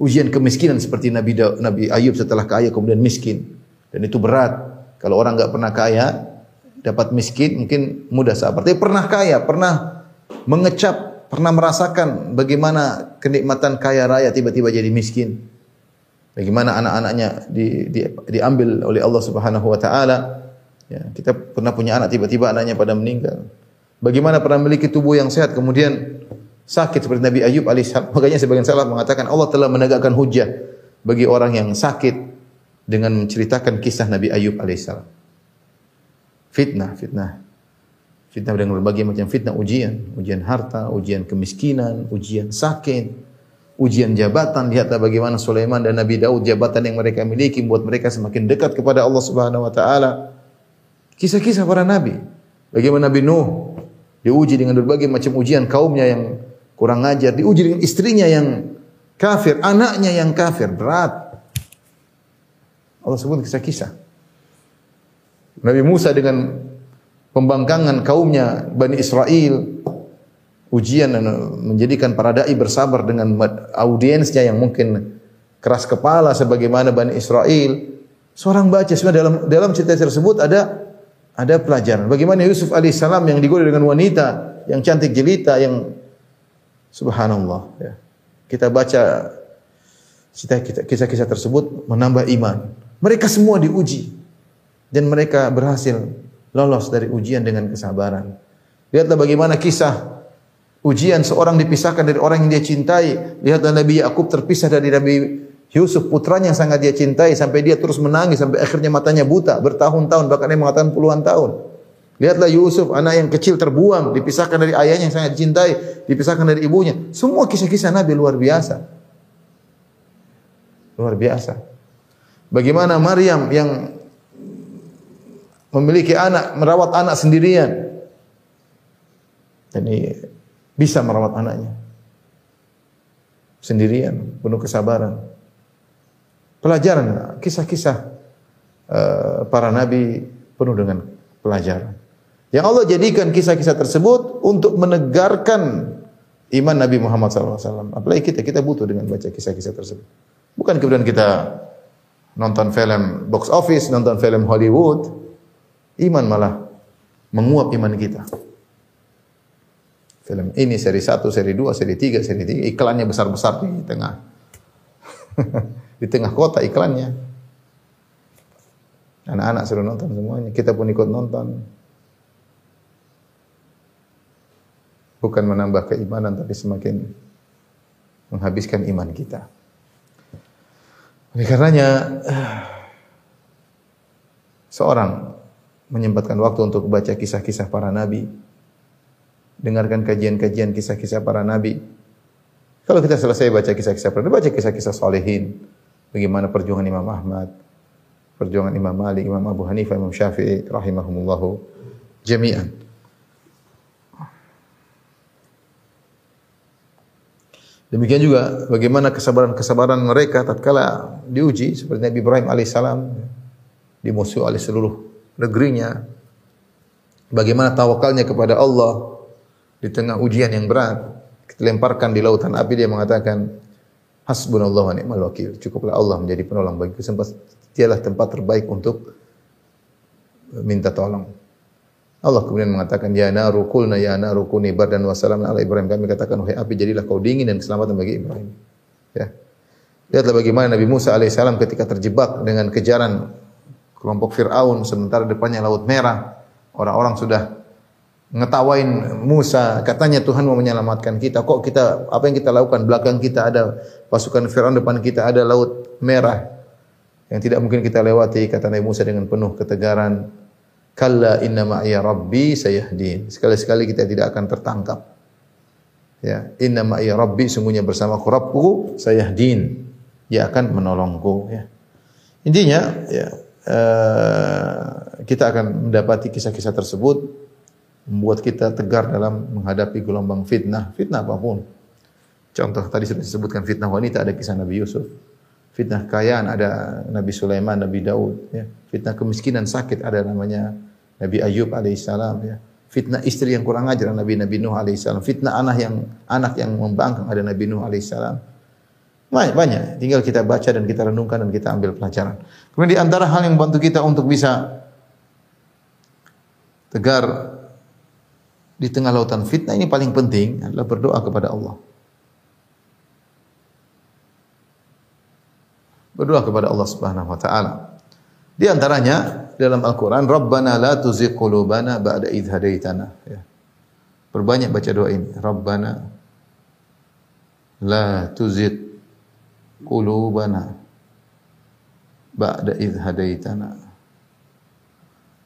Ujian kemiskinan seperti Nabi Daud, Nabi Ayub setelah kaya kemudian miskin. Dan itu berat. Kalau orang nggak pernah kaya, dapat miskin mungkin mudah sabar. Tapi pernah kaya, pernah mengecap Pernah merasakan bagaimana kenikmatan kaya raya tiba-tiba jadi miskin? Bagaimana anak-anaknya di, di, diambil oleh Allah Subhanahu wa taala? Ya, kita pernah punya anak tiba-tiba anaknya pada meninggal. Bagaimana pernah memiliki tubuh yang sehat kemudian sakit seperti Nabi Ayub alaihissalam. Makanya sebagian salah mengatakan Allah telah menegakkan hujah bagi orang yang sakit dengan menceritakan kisah Nabi Ayub alaihissalam. Fitnah, fitnah. Fitnah dengan berbagai macam fitnah ujian, ujian harta, ujian kemiskinan, ujian sakit, ujian jabatan. Lihatlah bagaimana Sulaiman dan Nabi Daud jabatan yang mereka miliki membuat mereka semakin dekat kepada Allah Subhanahu wa taala. Kisah-kisah para nabi. Bagaimana Nabi Nuh diuji dengan berbagai macam ujian kaumnya yang kurang ajar, diuji dengan istrinya yang kafir, anaknya yang kafir, berat. Allah sebut kisah-kisah. Nabi Musa dengan pembangkangan kaumnya Bani Israel, ujian dan menjadikan para dai bersabar dengan audiensnya yang mungkin keras kepala sebagaimana Bani Israel. Seorang baca sebenarnya dalam dalam cerita tersebut ada ada pelajaran. Bagaimana Yusuf alaihissalam yang digoda dengan wanita yang cantik jelita yang subhanallah ya. Kita baca kisah-kisah tersebut menambah iman. Mereka semua diuji dan mereka berhasil lolos dari ujian dengan kesabaran. Lihatlah bagaimana kisah ujian seorang dipisahkan dari orang yang dia cintai. Lihatlah Nabi Yakub terpisah dari Nabi Yusuf putranya yang sangat dia cintai sampai dia terus menangis sampai akhirnya matanya buta bertahun-tahun bahkan dia mengatakan puluhan tahun. Lihatlah Yusuf anak yang kecil terbuang dipisahkan dari ayahnya yang sangat dicintai dipisahkan dari ibunya. Semua kisah-kisah Nabi luar biasa. Luar biasa. Bagaimana Maryam yang memiliki anak, merawat anak sendirian. Jadi bisa merawat anaknya. Sendirian, penuh kesabaran. Pelajaran, kisah-kisah uh, para nabi penuh dengan pelajaran. Yang Allah jadikan kisah-kisah tersebut untuk menegarkan iman Nabi Muhammad SAW. Apalagi kita, kita butuh dengan baca kisah-kisah tersebut. Bukan kemudian kita nonton film box office, nonton film Hollywood, Iman malah menguap iman kita. Film ini seri 1, seri 2, seri 3, seri 3 iklannya besar-besar di tengah. di tengah kota iklannya. Anak-anak suruh nonton semuanya, kita pun ikut nonton. Bukan menambah keimanan tapi semakin menghabiskan iman kita. Oleh karenanya seorang menyempatkan waktu untuk baca kisah-kisah para nabi, dengarkan kajian-kajian kisah-kisah para nabi. Kalau kita selesai baca kisah-kisah para nabi, baca kisah-kisah solehin, bagaimana perjuangan Imam Ahmad, perjuangan Imam Malik, Imam Abu Hanifah, Imam Syafi'i rahimahumullahu jami'an. Demikian juga bagaimana kesabaran-kesabaran mereka tatkala diuji seperti Nabi Ibrahim alaihissalam dimusuhi oleh seluruh negerinya. Bagaimana tawakalnya kepada Allah di tengah ujian yang berat. Kita lemparkan di lautan api dia mengatakan hasbunallahu wa ni'mal wakil. Cukuplah Allah menjadi penolong bagiku. Dialah tempat terbaik untuk minta tolong. Allah kemudian mengatakan ya naru kulna ya naru kuni bardan wa ala Ibrahim. Kami katakan wahai api jadilah kau dingin dan keselamatan bagi Ibrahim. Ya. Lihatlah bagaimana Nabi Musa alaihissalam ketika terjebak dengan kejaran kelompok Fir'aun sementara depannya laut merah. Orang-orang sudah ngetawain Musa, katanya Tuhan mau menyelamatkan kita. Kok kita apa yang kita lakukan belakang kita ada pasukan Firaun depan kita ada laut merah yang tidak mungkin kita lewati kata Nabi Musa dengan penuh ketegaran Kalla inna ma'iya rabbi sayahdin. Sekali-sekali kita tidak akan tertangkap. Ya, inna ma'iya rabbi sungguhnya bersama Rabbku sayahdin. Dia akan menolongku ya. Intinya ya uh, kita akan mendapati kisah-kisah tersebut membuat kita tegar dalam menghadapi gelombang fitnah, fitnah apa pun. Contoh tadi sudah disebutkan fitnah wanita ada kisah Nabi Yusuf. Fitnah kekayaan ada Nabi Sulaiman, Nabi Daud. Ya. Fitnah kemiskinan sakit ada namanya Nabi Ayub alaihissalam. Ya. Fitnah istri yang kurang ajar Nabi Nabi Nuh alaihissalam. Fitnah anak yang anak yang membangkang ada Nabi Nuh alaihissalam. Banyak, banyak. Tinggal kita baca dan kita renungkan dan kita ambil pelajaran. Kemudian di antara hal yang membantu kita untuk bisa tegar di tengah lautan fitnah ini paling penting adalah berdoa kepada Allah. Berdoa kepada Allah Subhanahu wa taala. Di antaranya dalam Al-Qur'an, "Rabbana la tuzigh qulubana ba'da idh hadaitana." Ya. Perbanyak baca doa ini. Rabbana la tuzigh qulubana ba'da idh hadaitana.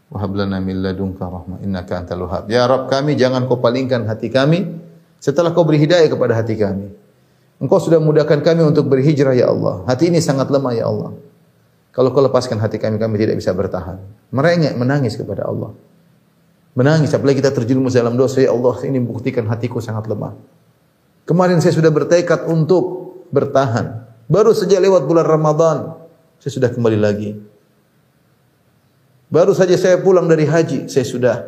Wa hab lana min ladunka rahmah innaka antal wahhab. Ya Rabb kami jangan kau palingkan hati kami setelah kau beri hidayah kepada hati kami. Engkau sudah mudahkan kami untuk berhijrah ya Allah. Hati ini sangat lemah ya Allah. Kalau kau lepaskan hati kami, kami tidak bisa bertahan. Merengek, menangis kepada Allah. Menangis, apalagi kita terjerumus dalam dosa. Ya Allah, ini buktikan hatiku sangat lemah. Kemarin saya sudah bertekad untuk bertahan. Baru saja lewat bulan Ramadan, saya sudah kembali lagi. Baru saja saya pulang dari haji, saya sudah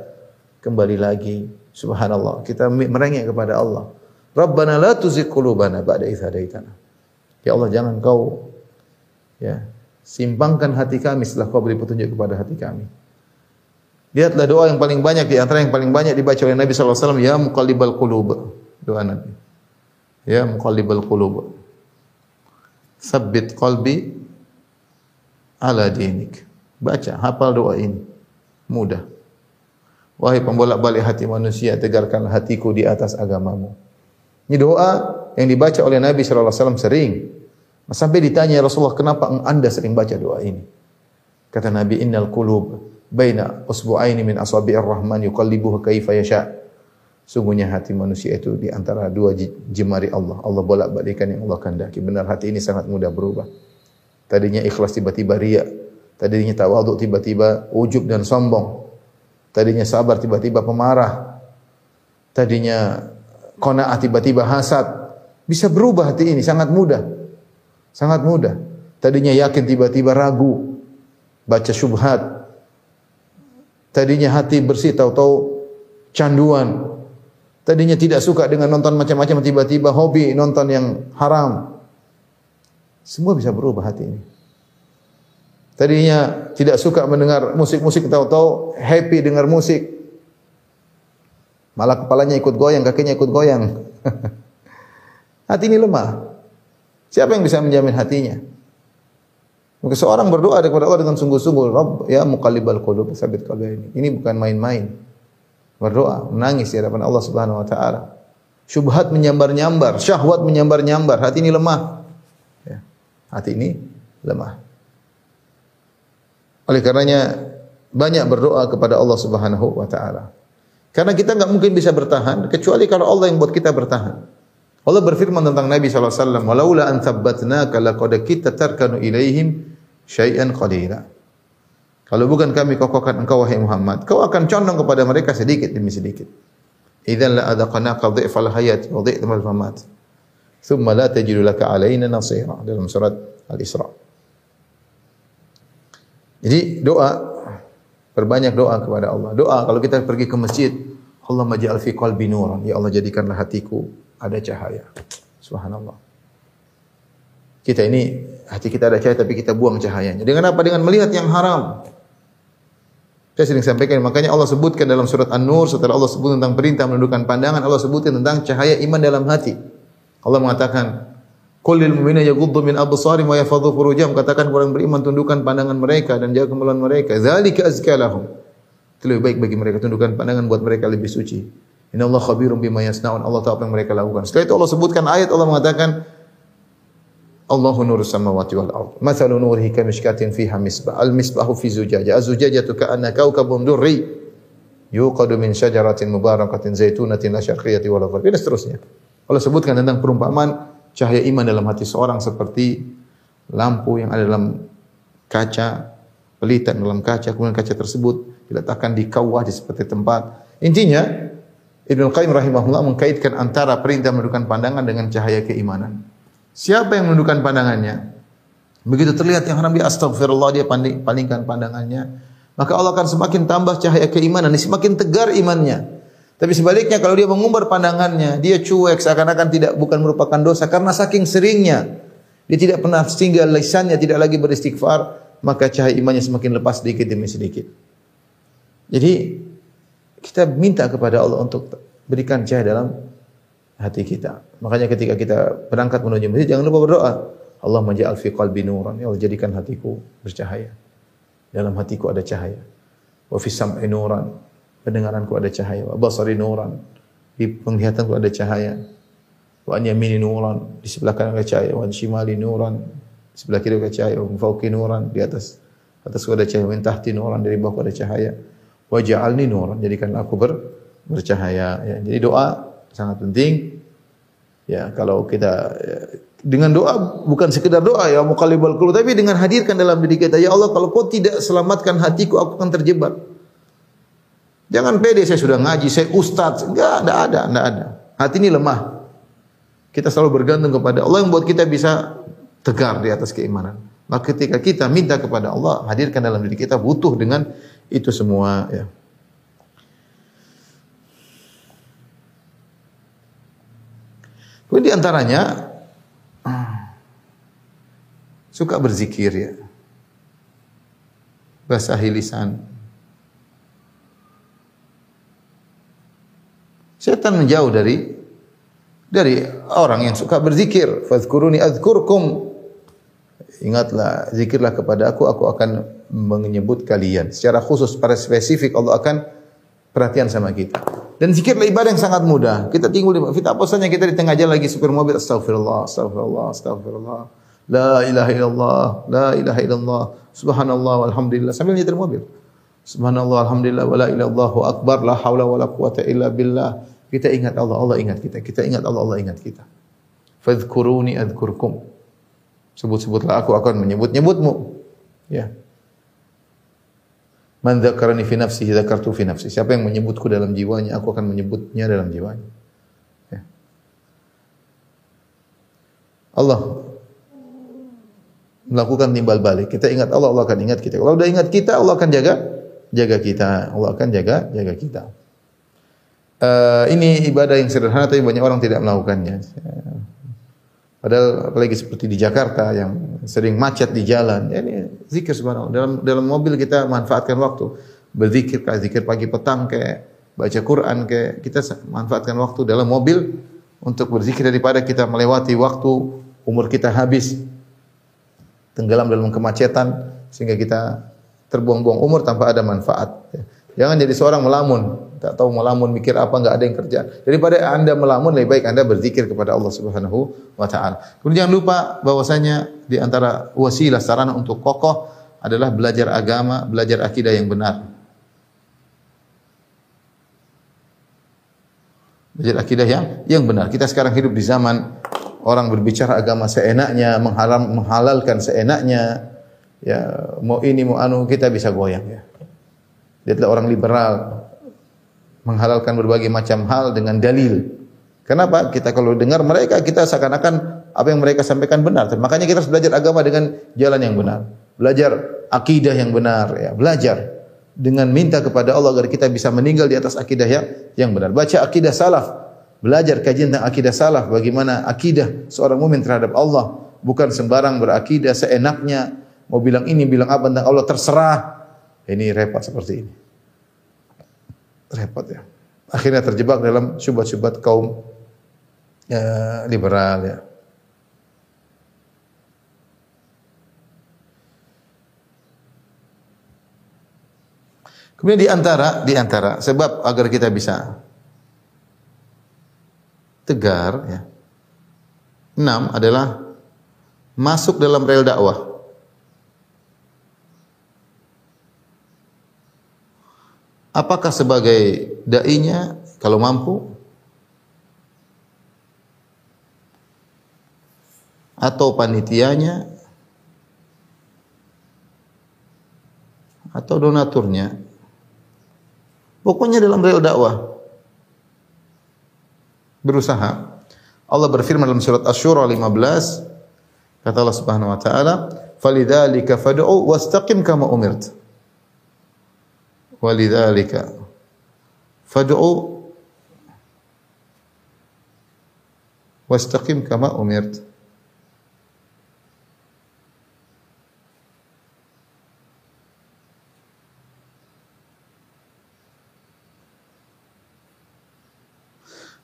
kembali lagi. Subhanallah, kita merengek kepada Allah. Rabbana la tuzigh qulubana ba'da idh hadaitana. Ya Allah jangan kau ya simpangkan hati kami setelah kau beri petunjuk kepada hati kami. Lihatlah doa yang paling banyak di antara yang paling banyak dibaca oleh Nabi sallallahu alaihi wasallam ya muqallibal qulub. Doa Nabi. Ya muqallibal qulub. Sabbit qalbi ala dinik. Baca, hafal doa ini. Mudah. Wahai pembolak-balik hati manusia, tegarkanlah hatiku di atas agamamu. Ini doa yang dibaca oleh Nabi sallallahu alaihi wasallam sering. Sampai ditanya Rasulullah, "Kenapa Anda sering baca doa ini?" Kata Nabi, "Innal qulub baina usbu'aini min asabi'ir rahman yuqallibuhu kaifa yasha." Sungguhnya hati manusia itu di antara dua jemari Allah. Allah bolak-balikkan yang Allah kehendaki. Benar hati ini sangat mudah berubah. Tadinya ikhlas tiba-tiba riya. Tadinya tawaduk tiba-tiba ujub dan sombong. Tadinya sabar tiba-tiba pemarah. Tadinya qanaah tiba-tiba hasad. Bisa berubah hati ini sangat mudah. Sangat mudah. Tadinya yakin tiba-tiba ragu. Baca syubhat. Tadinya hati bersih tahu-tahu canduan. Tadinya tidak suka dengan nonton macam-macam tiba-tiba hobi nonton yang haram. Semua bisa berubah hati ini. Tadinya tidak suka mendengar musik-musik tahu-tahu happy dengar musik. Malah kepalanya ikut goyang, kakinya ikut goyang. hati ini lemah. Siapa yang bisa menjamin hatinya? Maka seorang berdoa kepada Allah dengan sungguh-sungguh, Rabb ya muqallibal qulub, sabit qalbi ini. Ini bukan main-main. Berdoa, menangis di hadapan Allah Subhanahu wa taala. Syubhat menyambar-nyambar, syahwat menyambar-nyambar, hati ini lemah. Hati ini lemah. Oleh karenanya banyak berdoa kepada Allah Subhanahu wa taala. Karena kita nggak mungkin bisa bertahan kecuali kalau Allah yang buat kita bertahan. Allah berfirman tentang Nabi SAW, "Walaula an thabbatnaka laqad kita tarkanu ilaihim syai'an qalila." Kalau bukan kami kokohkan engkau wahai Muhammad, kau akan condong kepada mereka sedikit demi sedikit. Idzan la adaqnaka dhifal hayat wa dhi'mal mamat. Thumma la tajidu laka alaina nasira dalam surat Al-Isra. Jadi doa perbanyak doa kepada Allah. Doa kalau kita pergi ke masjid, Allah maj'al fi qalbi nuran. Ya Allah jadikanlah hatiku ada cahaya. Subhanallah. Kita ini hati kita ada cahaya tapi kita buang cahayanya. Dengan apa? Dengan melihat yang haram. Saya sering sampaikan makanya Allah sebutkan dalam surat An-Nur setelah Allah sebut tentang perintah menundukkan pandangan Allah sebutkan tentang cahaya iman dalam hati. Allah mengatakan Qul lil mu'minina yaghuddu min absarihim wa yahfadhu furujahum katakan orang beriman tundukkan pandangan mereka dan jaga kemaluan mereka. Dzalika azka lahum. Itu lebih baik bagi mereka tundukkan pandangan buat mereka lebih suci. Inna Allah khabirum bima yasnaun. Allah tahu apa yang mereka lakukan. Setelah itu Allah sebutkan ayat Allah mengatakan Allahu nuru samawati wal ard. Mathalu nurihi kamishkatin fiha misbah. Al misbahu fi zujajah. Az-zujajatu ka'anna kawkabun durri yuqadu min syajaratin mubarakatin zaitunatin la syarqiyyati wala gharbiyah. Dan seterusnya. Allah sebutkan tentang perumpamaan cahaya iman dalam hati seorang seperti lampu yang ada dalam kaca, pelita dalam kaca, kemudian kaca tersebut diletakkan di kawah di seperti tempat. Intinya, Ibnu Qayyim rahimahullah mengkaitkan antara perintah menundukkan pandangan dengan cahaya keimanan. Siapa yang menundukkan pandangannya? Begitu terlihat yang haram dia astagfirullah dia palingkan pandangannya, maka Allah akan semakin tambah cahaya keimanan, semakin tegar imannya. Tapi sebaliknya kalau dia mengumbar pandangannya, dia cuek seakan-akan tidak bukan merupakan dosa karena saking seringnya dia tidak pernah singgah lisannya tidak lagi beristighfar, maka cahaya imannya semakin lepas sedikit demi sedikit. Jadi kita minta kepada Allah untuk berikan cahaya dalam hati kita. Makanya ketika kita berangkat menuju masjid jangan lupa berdoa. Allah maj'al fi qalbi nuran. Ya Allah jadikan hatiku bercahaya. Dalam hatiku ada cahaya. Wa fi sam'i nuran. Pendengaranku ada cahaya. Wa basari nuran. Di penglihatanku ada cahaya. Wa an yamini nuran. Di sebelah kanan ada cahaya. Wa shimali nuran. Di sebelah kiri ada cahaya. Wa fauqi nuran. Di atas atasku ada cahaya. Wa tahti nuran. Dari bawahku ada cahaya. Wa ja'alni nuran. Jadikan aku ber, bercahaya. Ya. Jadi doa sangat penting. Ya, kalau kita ya, dengan doa bukan sekedar doa ya muqallibal qulub tapi dengan hadirkan dalam diri kita ya Allah kalau kau tidak selamatkan hatiku aku akan terjebak. Jangan pede saya sudah ngaji, saya ustaz. Enggak, enggak ada, enggak ada. Hati ini lemah. Kita selalu bergantung kepada Allah yang buat kita bisa tegar di atas keimanan. Maka ketika kita minta kepada Allah, hadirkan dalam diri kita butuh dengan itu semua ya. Kemudian di antaranya suka berzikir ya. Basahi lisan. Setan menjauh dari dari orang yang suka berzikir. Fadhkuruni adzkurkum. Ingatlah, zikirlah kepada aku, aku akan menyebut kalian. Secara khusus, pada spesifik Allah akan perhatian sama kita. Dan zikirlah ibadah yang sangat mudah. Kita tinggal di kita saja kita di tengah jalan lagi supir mobil astagfirullah, astagfirullah, astagfirullah. La ilaha illallah, la ilaha illallah, subhanallah walhamdulillah sambil nyetir mobil. Subhanallah alhamdulillah wala ilallahu akbar la haula wala quwata illa billah. Kita ingat Allah, Allah ingat kita. Kita ingat Allah, Allah ingat kita. Fadhkuruni adzkurkum. Sebut-sebutlah aku akan menyebut-nyebutmu. Ya. Man dzakarani fi nafsihi dzakartu fi nafsi. Siapa yang menyebutku dalam jiwanya, aku akan menyebutnya dalam jiwanya. Ya. Allah melakukan timbal balik. Kita ingat Allah, Allah akan ingat kita. Kalau udah ingat kita, Allah akan jaga jaga kita. Allah akan jaga jaga kita. Uh, ini ibadah yang sederhana tapi banyak orang tidak melakukannya. Padahal apalagi seperti di Jakarta yang sering macet di jalan. Ya ini zikir subhanallah. Dalam dalam mobil kita manfaatkan waktu. Berzikir kayak zikir pagi petang kayak baca Quran ke kita manfaatkan waktu dalam mobil untuk berzikir daripada kita melewati waktu umur kita habis tenggelam dalam kemacetan sehingga kita terbuang-buang umur tanpa ada manfaat. ya. Jangan jadi seorang melamun, tak tahu melamun mikir apa nggak ada yang kerja. Daripada anda melamun lebih baik anda berzikir kepada Allah Subhanahu wa taala. Kemudian jangan lupa bahwasanya di antara wasilah sarana untuk kokoh adalah belajar agama, belajar akidah yang benar. Belajar akidah yang yang benar. Kita sekarang hidup di zaman orang berbicara agama seenaknya, mengharam, menghalalkan seenaknya. Ya, mau ini mau anu kita bisa goyang ya. Lihatlah orang liberal menghalalkan berbagai macam hal dengan dalil. Kenapa? Kita kalau dengar mereka kita seakan-akan apa yang mereka sampaikan benar. Makanya kita harus belajar agama dengan jalan yang benar. Belajar akidah yang benar ya, belajar dengan minta kepada Allah agar kita bisa meninggal di atas akidah yang yang benar. Baca akidah salaf, belajar kajian tentang akidah salaf, bagaimana akidah seorang mukmin terhadap Allah, bukan sembarang berakidah seenaknya, mau bilang ini, bilang apa tentang Allah terserah. Ini repot seperti ini. Repot ya. Akhirnya terjebak dalam syubhat-syubhat kaum ya, liberal ya. Kemudian di antara di antara sebab agar kita bisa tegar ya. Enam adalah masuk dalam rel dakwah. Apakah sebagai dai-nya kalau mampu? Atau panitianya? Atau donaturnya? Pokoknya dalam rel dakwah. Berusaha. Allah berfirman dalam surat Asy-Syura 15 kata Allah Subhanahu wa taala falidzalika fad'u wastaqim kama umirt walidzalika fad'u wastaqim kama umirt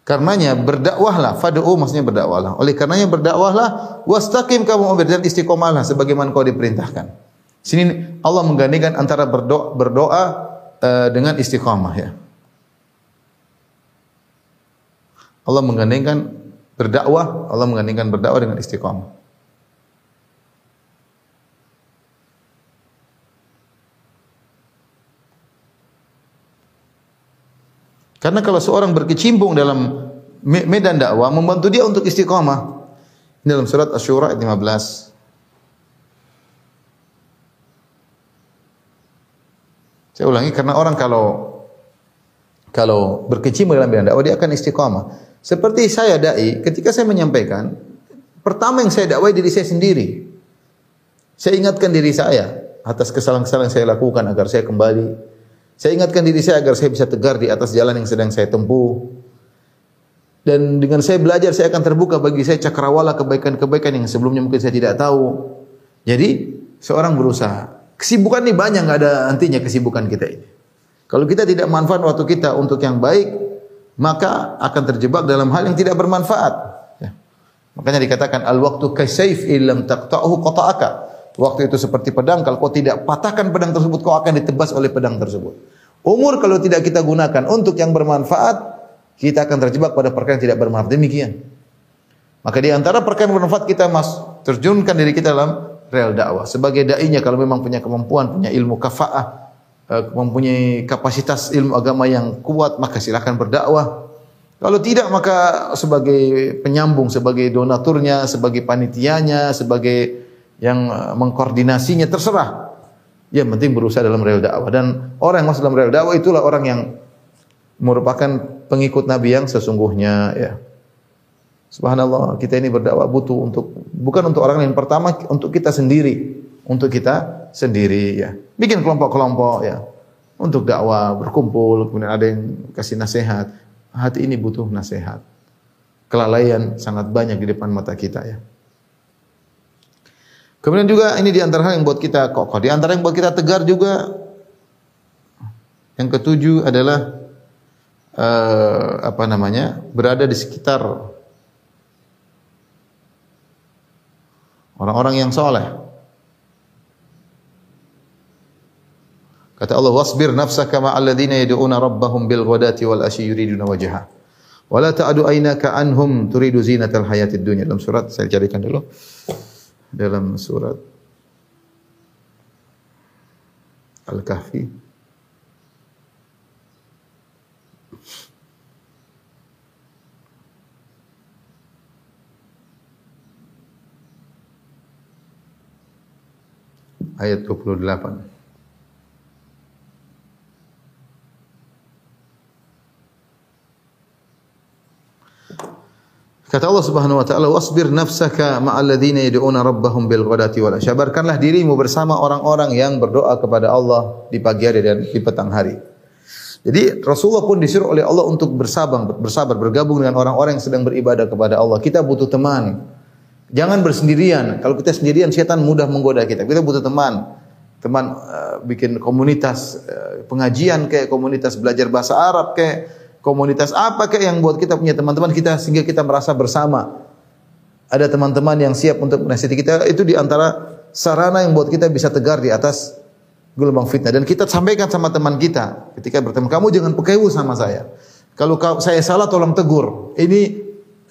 Karenanya berdakwahlah, fad'u maksudnya berdakwahlah. Oleh karenanya berdakwahlah, wastaqim kamu umir dan istiqomahlah sebagaimana kau diperintahkan. Sini Allah menggandingkan antara berdoa, berdoa uh, dengan istiqomah ya. Allah menggandingkan berdakwah, Allah menggandingkan berdakwah dengan istiqomah. Karena kalau seorang berkecimpung dalam medan dakwah membantu dia untuk istiqamah. Dalam surat Asy-Syura ayat 15. Saya ulangi karena orang kalau kalau berkecimpung dalam bidang dakwah dia akan istiqamah. Seperti saya dai, ketika saya menyampaikan, pertama yang saya dakwai diri saya sendiri. Saya ingatkan diri saya atas kesalahan-kesalahan saya lakukan agar saya kembali saya ingatkan diri saya agar saya bisa tegar di atas jalan yang sedang saya tempuh. Dan dengan saya belajar, saya akan terbuka bagi saya cakrawala kebaikan-kebaikan yang sebelumnya mungkin saya tidak tahu. Jadi, seorang berusaha. Kesibukan ini banyak, nggak ada hentinya kesibukan kita ini. Kalau kita tidak manfaat waktu kita untuk yang baik, maka akan terjebak dalam hal yang tidak bermanfaat. Ya. Makanya dikatakan al-waktu kasaif illam taqta'uhu qata'aka. Waktu itu seperti pedang, kalau kau tidak patahkan pedang tersebut, kau akan ditebas oleh pedang tersebut. Umur kalau tidak kita gunakan untuk yang bermanfaat, kita akan terjebak pada perkara yang tidak bermanfaat. Demikian. Maka di antara perkara yang bermanfaat kita mas terjunkan diri kita dalam rel dakwah. Sebagai dai-nya kalau memang punya kemampuan, punya ilmu kafaah, mempunyai kapasitas ilmu agama yang kuat, maka silakan berdakwah. Kalau tidak maka sebagai penyambung, sebagai donaturnya, sebagai panitianya, sebagai yang mengkoordinasinya terserah. Yang penting berusaha dalam rel dakwah dan orang yang masuk dalam rel dakwah itulah orang yang merupakan pengikut Nabi yang sesungguhnya ya. Subhanallah, kita ini berdakwah butuh untuk bukan untuk orang lain pertama untuk kita sendiri, untuk kita sendiri ya. Bikin kelompok-kelompok ya. Untuk dakwah berkumpul, kemudian ada yang kasih nasihat. Hati ini butuh nasihat. Kelalaian sangat banyak di depan mata kita ya. Kemudian juga ini di antara yang buat kita kokoh. Di antara yang buat kita tegar juga yang ketujuh adalah eh, apa namanya? berada di sekitar orang-orang yang soleh. Kata Allah, "Wasbir nafsaka ma'al ladzina yad'una rabbahum bil ghadati wal asyi yuriduna wajha." Wa la ta'du aynaka anhum turidu zinatal hayatid dunya. Dalam surat saya carikan dulu. Dalam surat Al-Kahfi. Ayat 28. Kata Allah Subhanahu wa taala, "Wasbir nafsaka ma'al ladzina yad'una rabbahum bil ghadati wal asy." Sabarkanlah dirimu bersama orang-orang yang berdoa kepada Allah di pagi hari dan di petang hari. Jadi Rasulullah pun disuruh oleh Allah untuk bersabar, bersabar, bergabung dengan orang-orang yang sedang beribadah kepada Allah. Kita butuh teman. Jangan bersendirian. Kalau kita sendirian, setan mudah menggoda kita. Kita butuh teman. Teman uh, bikin komunitas uh, pengajian kayak komunitas belajar bahasa Arab kayak komunitas apa kayak yang buat kita punya teman-teman kita sehingga kita merasa bersama. Ada teman-teman yang siap untuk menasihati kita itu di antara sarana yang buat kita bisa tegar di atas gelombang fitnah dan kita sampaikan sama teman kita ketika bertemu kamu jangan pekewu sama saya. Kalau saya salah tolong tegur. Ini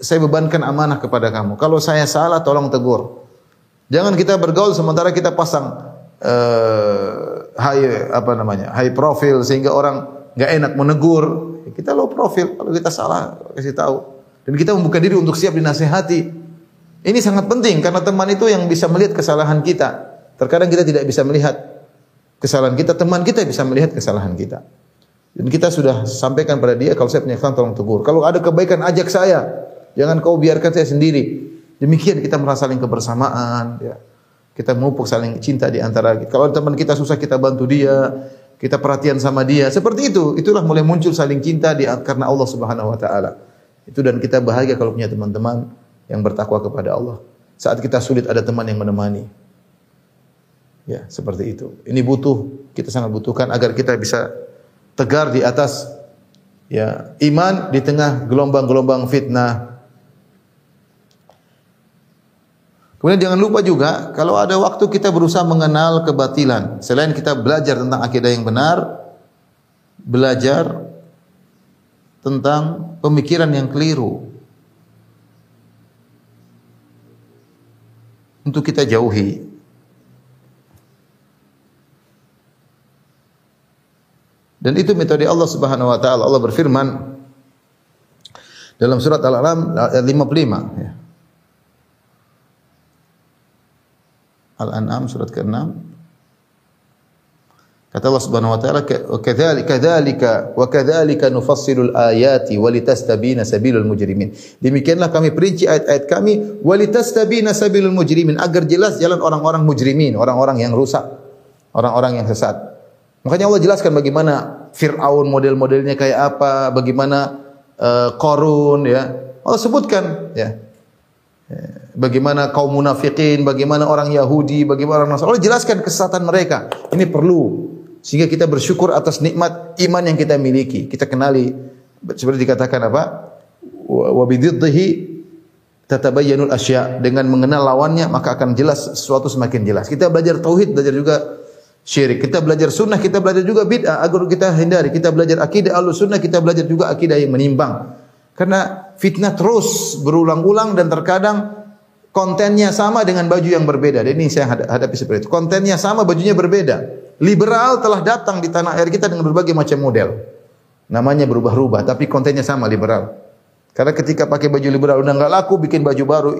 saya bebankan amanah kepada kamu. Kalau saya salah tolong tegur. Jangan kita bergaul sementara kita pasang uh, high apa namanya? high profile sehingga orang nggak enak menegur kita low profil. Kalau kita salah, kasih tahu. Dan kita membuka diri untuk siap dinasehati. Ini sangat penting karena teman itu yang bisa melihat kesalahan kita. Terkadang kita tidak bisa melihat kesalahan kita, teman kita bisa melihat kesalahan kita. Dan kita sudah sampaikan pada dia kalau saya punya kesalahan tolong tegur. Kalau ada kebaikan ajak saya. Jangan kau biarkan saya sendiri. Demikian kita merasa saling kebersamaan ya. Kita memupuk saling cinta di antara kalau teman kita susah kita bantu dia, kita perhatian sama dia. Seperti itu, itulah mulai muncul saling cinta di, karena Allah Subhanahu wa taala. Itu dan kita bahagia kalau punya teman-teman yang bertakwa kepada Allah. Saat kita sulit ada teman yang menemani. Ya, seperti itu. Ini butuh, kita sangat butuhkan agar kita bisa tegar di atas ya iman di tengah gelombang-gelombang fitnah, Kemudian jangan lupa juga kalau ada waktu kita berusaha mengenal kebatilan. Selain kita belajar tentang akidah yang benar, belajar tentang pemikiran yang keliru. Untuk kita jauhi. Dan itu metode Allah Subhanahu wa taala. Allah berfirman dalam surat Al-An'am ayat 55 ya. Al-An'am surat ke-6 Kata Allah Subhanahu wa taala kadzalika kadzalika wa kadzalika nufassilul ayati walitastabina sabilul mujrimin. Demikianlah kami perinci ayat-ayat kami walitastabina sabilul mujrimin agar jelas jalan orang-orang mujrimin, orang-orang yang rusak, orang-orang yang sesat. Makanya Allah jelaskan bagaimana Firaun model-modelnya kayak apa, bagaimana uh, Qarun ya. Allah sebutkan ya. Bagaimana kaum munafikin, bagaimana orang Yahudi, bagaimana orang Nasrani. Allah jelaskan kesesatan mereka. Ini perlu sehingga kita bersyukur atas nikmat iman yang kita miliki. Kita kenali seperti dikatakan apa? Wa bididdihi tatabayyanul asya. Dengan mengenal lawannya maka akan jelas sesuatu semakin jelas. Kita belajar tauhid, belajar juga syirik. Kita belajar sunnah, kita belajar juga bid'ah agar kita hindari. Kita belajar akidah al sunnah, kita belajar juga akidah yang menimbang. Karena fitnah terus berulang-ulang dan terkadang kontennya sama dengan baju yang berbeda. Dan ini saya hadapi seperti itu. Kontennya sama, bajunya berbeda. Liberal telah datang di tanah air kita dengan berbagai macam model. Namanya berubah-ubah, tapi kontennya sama liberal. Karena ketika pakai baju liberal udah nggak laku, bikin baju baru